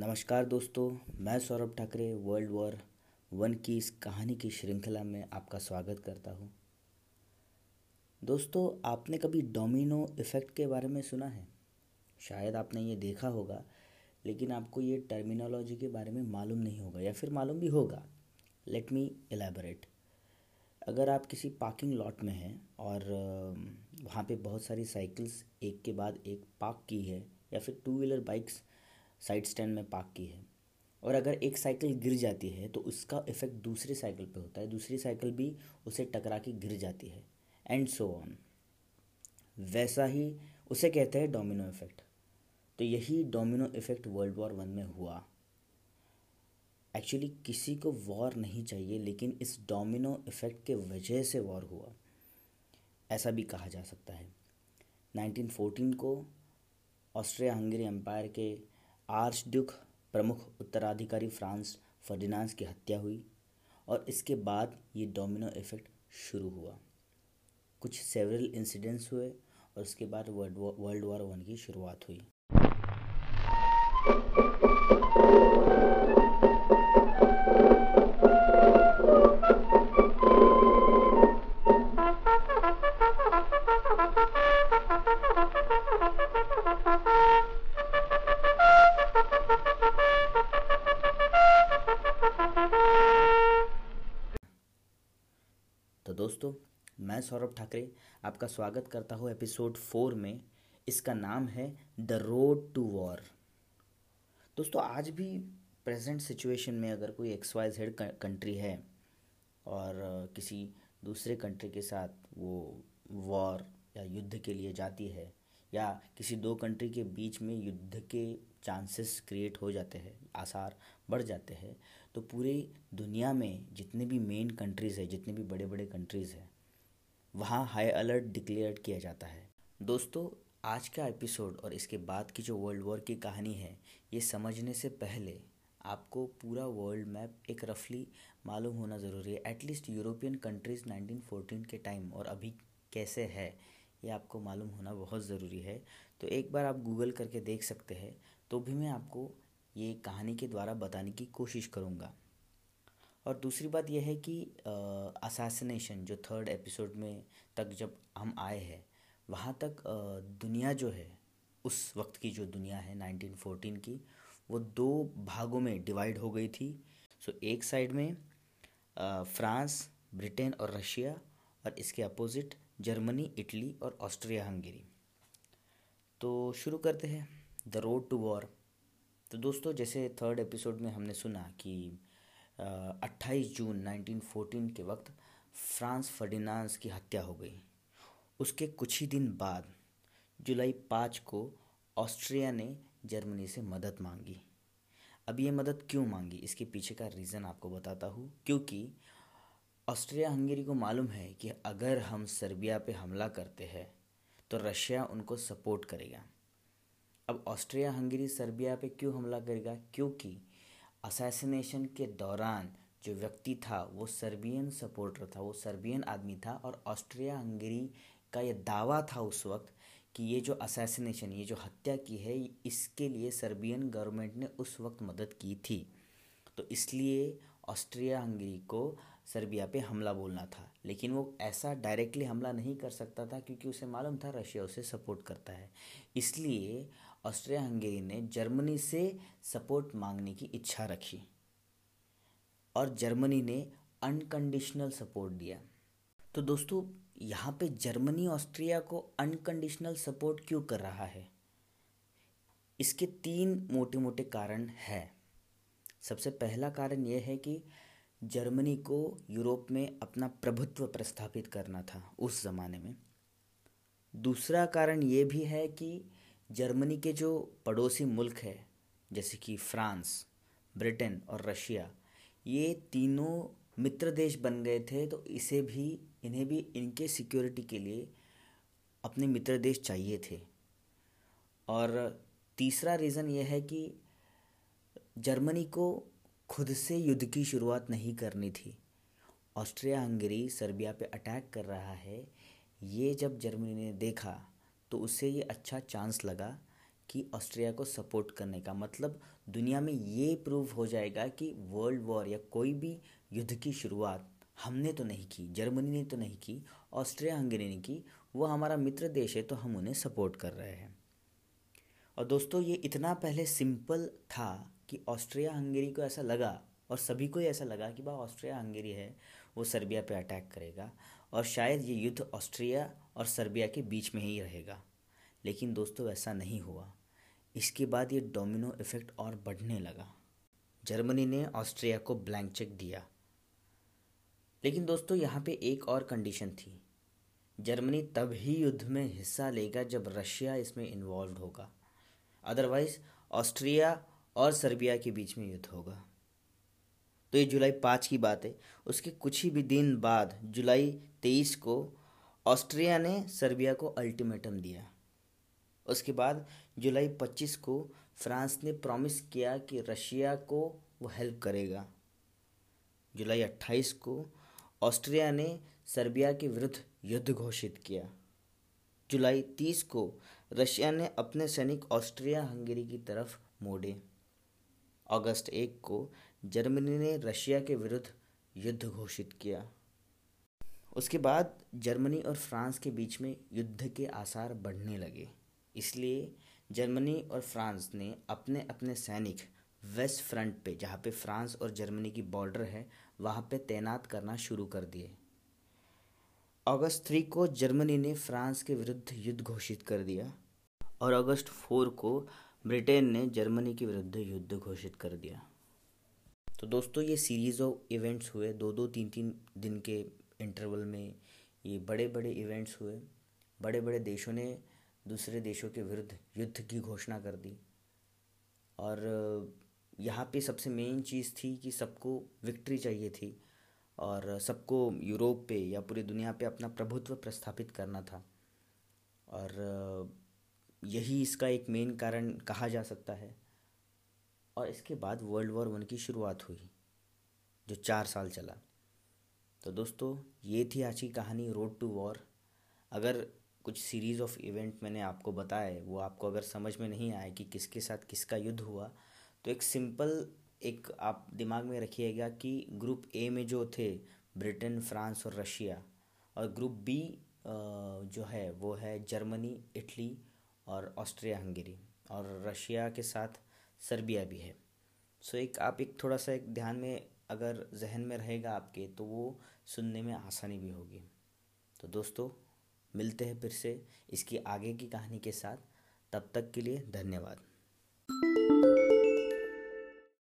नमस्कार दोस्तों, मैं Saurabh Thackeray world war one की इस कहानी की श्रृंखला में आपका स्वागत करता हूँ। दोस्तों, आपने कभी डोमिनो इफ़ेक्ट के बारे में सुना है? शायद आपने ये देखा होगा, लेकिन आपको ये टर्मिनोलॉजी के बारे में मालूम नहीं होगा, या फिर मालूम भी होगा। लेट मी एलेबरेट अगर आप किसी पार्किंग लॉट में हैं और वहाँ पे बहुत सारी साइकिल्स एक के बाद एक पार्क की है, या फिर two wheeler bikes side stand में पार्क की है। और अगर एक साइकिल गिर जाती है तो उसका इफ़ेक्ट दूसरी साइकिल पे होता है। दूसरी साइकिल भी उसे टकरा के गिर जाती है। एंड सो ऑन वैसा ही उसे कहते हैं डोमिनो इफ़ेक्ट। तो यही domino effect world war one में हुआ। एक्चुअली किसी को वॉर नहीं चाहिए, लेकिन इस डोमिनो इफ़ेक्ट के वजह से वॉर हुआ। ऐसा भी कहा जा सकता है। 1914 को ऑस्ट्रिया हंगरी एम्पायर के आर्च ड्यूक प्रमुख उत्तराधिकारी फ्रांस फर्डिनांस की हत्या हुई और इसके बाद ये डोमिनो इफ़ेक्ट शुरू हुआ। कुछ सेवरल इंसिडेंट्स हुए और उसके बाद वर्ल्ड वर्ल्ड वॉर वन की शुरुआत हुई। दोस्तों, मैं सौरभ ठाकरे आपका स्वागत करता हूँ एपिसोड फोर में। इसका नाम है द रोड टू वॉर। दोस्तों, आज भी प्रेजेंट सिचुएशन में अगर कोई एक्स वाई जेड कंट्री है और किसी दूसरे कंट्री के साथ वो वॉर या युद्ध के लिए जाती है या किसी दो कंट्री के बीच में युद्ध के चांसेस क्रिएट हो जाते हैं, आसार बढ़ जाते हैं तो पूरी दुनिया में जितने भी मेन कंट्रीज़ है, जितने भी बड़े बड़े कंट्रीज़ हैं, वहाँ हाई अलर्ट डिक्लेयर किया जाता है। दोस्तों, आज का एपिसोड और इसके बाद की जो वर्ल्ड वॉर की कहानी है, ये समझने से पहले आपको पूरा वर्ल्ड मैप एक रफली मालूम होना ज़रूरी है। एटलीस्ट यूरोपियन कंट्रीज़ 1914 के टाइम और अभी कैसे है ये आपको मालूम होना बहुत ज़रूरी है। तो एक बार आप गूगल करके देख सकते हैं तो भी मैं आपको ये कहानी के द्वारा बताने की कोशिश करूँगा। और दूसरी बात यह है कि असासिनेशन जो थर्ड एपिसोड में तक जब हम आए हैं वहाँ तक आ, दुनिया जो है उस वक्त की जो दुनिया है 1914 की वो दो भागों में डिवाइड हो गई थी। सो एक साइड में फ्रांस ब्रिटेन और रशिया और इसके अपोजिट जर्मनी, इटली और ऑस्ट्रिया, हंगेरी। तो शुरू करते हैं। The road to war. तो दोस्तों, जैसे थर्ड एपिसोड में हमने सुना कि 28 जून 1914 के वक्त फ्रांस फर्डिनांस की हत्या हो गई। उसके कुछ ही दिन बाद, जुलाई पाँच को ऑस्ट्रिया ने जर्मनी से मदद मांगी। अब ये मदद क्यों मांगी, इसके पीछे का रीज़न आपको बताता हूँ, क्योंकि ऑस्ट्रिया हंगेरी को मालूम है कि अगर हम सर्बिया पे हमला करते हैं तो रशिया उनको सपोर्ट करेगा। अब ऑस्ट्रिया हंगेरी सर्बिया पे क्यों हमला करेगा? क्योंकि असैसिनेशन के दौरान जो व्यक्ति था, वो सर्बियन सपोर्टर था, वो सर्बियन आदमी था और ऑस्ट्रिया हंगरी का ये दावा था उस वक्त कि ये जो असैसिनेशन, ये जो हत्या की है, इसके लिए सर्बियन गवर्नमेंट ने उस वक्त मदद की थी। तो इसलिए ऑस्ट्रिया हंगरी को सर्बिया पे हमला बोलना था। लेकिन वो ऐसा डायरेक्टली हमला नहीं कर सकता था क्योंकि उसे मालूम था रशिया उसे सपोर्ट करता है। इसलिए ऑस्ट्रिया हंगेरी ने जर्मनी से सपोर्ट मांगने की इच्छा रखी और जर्मनी ने अनकंडीशनल सपोर्ट दिया। तो दोस्तों, यहाँ पे जर्मनी ऑस्ट्रिया को अनकंडीशनल सपोर्ट क्यों कर रहा है? इसके तीन मोटे मोटे कारण हैं। सबसे पहला कारण यह है कि जर्मनी को यूरोप में अपना प्रभुत्व प्रस्थापित करना था उस ज़माने में। दूसरा कारण ये भी है कि जर्मनी के जो पड़ोसी मुल्क है, जैसे कि फ्रांस, ब्रिटेन और रशिया, ये तीनों मित्र देश बन गए थे तो इसे भी, इन्हें भी इनके सिक्योरिटी के लिए अपने मित्र देश चाहिए थे। और तीसरा रीज़न यह है कि जर्मनी को खुद से युद्ध की शुरुआत नहीं करनी थी। ऑस्ट्रिया हंगरी सर्बिया पे अटैक कर रहा है। ये जब जर्मनी ने देखा तो उसे ये अच्छा चांस लगा कि ऑस्ट्रिया को सपोर्ट करने का। मतलब दुनिया में ये प्रूव हो जाएगा कि वर्ल्ड वॉर या कोई भी युद्ध की शुरुआत हमने तो नहीं की, जर्मनी ने तो नहीं की, ऑस्ट्रिया हंगरी ने की। वो हमारा मित्र देश है तो हम उन्हें सपोर्ट कर रहे हैं। और दोस्तों, ये इतना पहले सिंपल था कि ऑस्ट्रिया हंगरी को ऐसा लगा और सभी को ही ऐसा लगा कि बा ऑस्ट्रिया हंगरी है, वो सर्बिया पे अटैक करेगा और शायद ये युद्ध ऑस्ट्रिया और सर्बिया के बीच में ही रहेगा। लेकिन दोस्तों, ऐसा नहीं हुआ। इसके बाद ये डोमिनो इफ़ेक्ट और बढ़ने लगा। जर्मनी ने ऑस्ट्रिया को ब्लैंक चेक दिया। लेकिन दोस्तों, यहाँ पे एक और कंडीशन थी। जर्मनी तब ही युद्ध में हिस्सा लेगा जब रशिया इसमें इन्वॉल्व होगा। अदरवाइज़ ऑस्ट्रिया और सर्बिया के बीच में युद्ध होगा। तो ये जुलाई पाँच की बात है। उसके कुछ ही भी दिन बाद जुलाई तेईस को ऑस्ट्रिया ने सर्बिया को अल्टीमेटम दिया। उसके बाद जुलाई पच्चीस को फ्रांस ने प्रॉमिस किया कि रशिया को वो हेल्प करेगा। जुलाई अट्ठाईस को ऑस्ट्रिया ने सर्बिया के विरुद्ध युद्ध घोषित किया। जुलाई तीस को रशिया ने अपने सैनिक ऑस्ट्रिया हंगेरी की तरफ़ मोड़े। अगस्त एक को जर्मनी ने रशिया के विरुद्ध युद्ध घोषित किया। उसके बाद जर्मनी और फ्रांस के बीच में युद्ध के आसार बढ़ने लगे। इसलिए जर्मनी और फ्रांस ने अपने अपने सैनिक वेस्ट फ्रंट पे, जहाँ पे फ्रांस और जर्मनी की बॉर्डर है, वहाँ पे तैनात करना शुरू कर दिए। अगस्त थ्री को जर्मनी ने फ्रांस के विरुद्ध युद्ध घोषित कर दिया और अगस्त फोर को ब्रिटेन ने जर्मनी के विरुद्ध युद्ध घोषित कर दिया। तो दोस्तों, ये सीरीज़ ऑफ़ इवेंट्स हुए। दो दो तीन तीन दिन के इंटरवल में ये बड़े बड़े इवेंट्स हुए। बड़े बड़े देशों ने दूसरे देशों के विरुद्ध युद्ध की घोषणा कर दी। और यहाँ पे सबसे मेन चीज़ थी कि सबको विक्ट्री चाहिए थी। और सबको यूरोप पे या पूरी दुनिया पे अपना प्रभुत्व प्रस्थापित करना था। और यही इसका एक मेन कारण कहा जा सकता है। और इसके बाद वर्ल्ड वॉर वन की शुरुआत हुई, जो चार साल चला। तो दोस्तों, ये थी आज की कहानी रोड टू वॉर अगर कुछ सीरीज़ ऑफ़ इवेंट मैंने आपको बताए, वो आपको अगर समझ में नहीं आए कि किसके साथ किसका युद्ध हुआ तो एक सिंपल एक आप दिमाग में रखिएगा कि ग्रुप ए में जो थे ब्रिटेन फ्रांस और रशिया और ग्रुप बी जो है, वो है जर्मनी इटली और ऑस्ट्रिया हंगेरी और रशिया के साथ सर्बिया भी है। सो एक आप एक थोड़ा सा एक ध्यान में अगर जहन में रहेगा आपके तो वो सुनने में आसानी भी होगी। तो दोस्तों, मिलते हैं फिर से इसकी आगे की कहानी के साथ। तब तक के लिए धन्यवाद।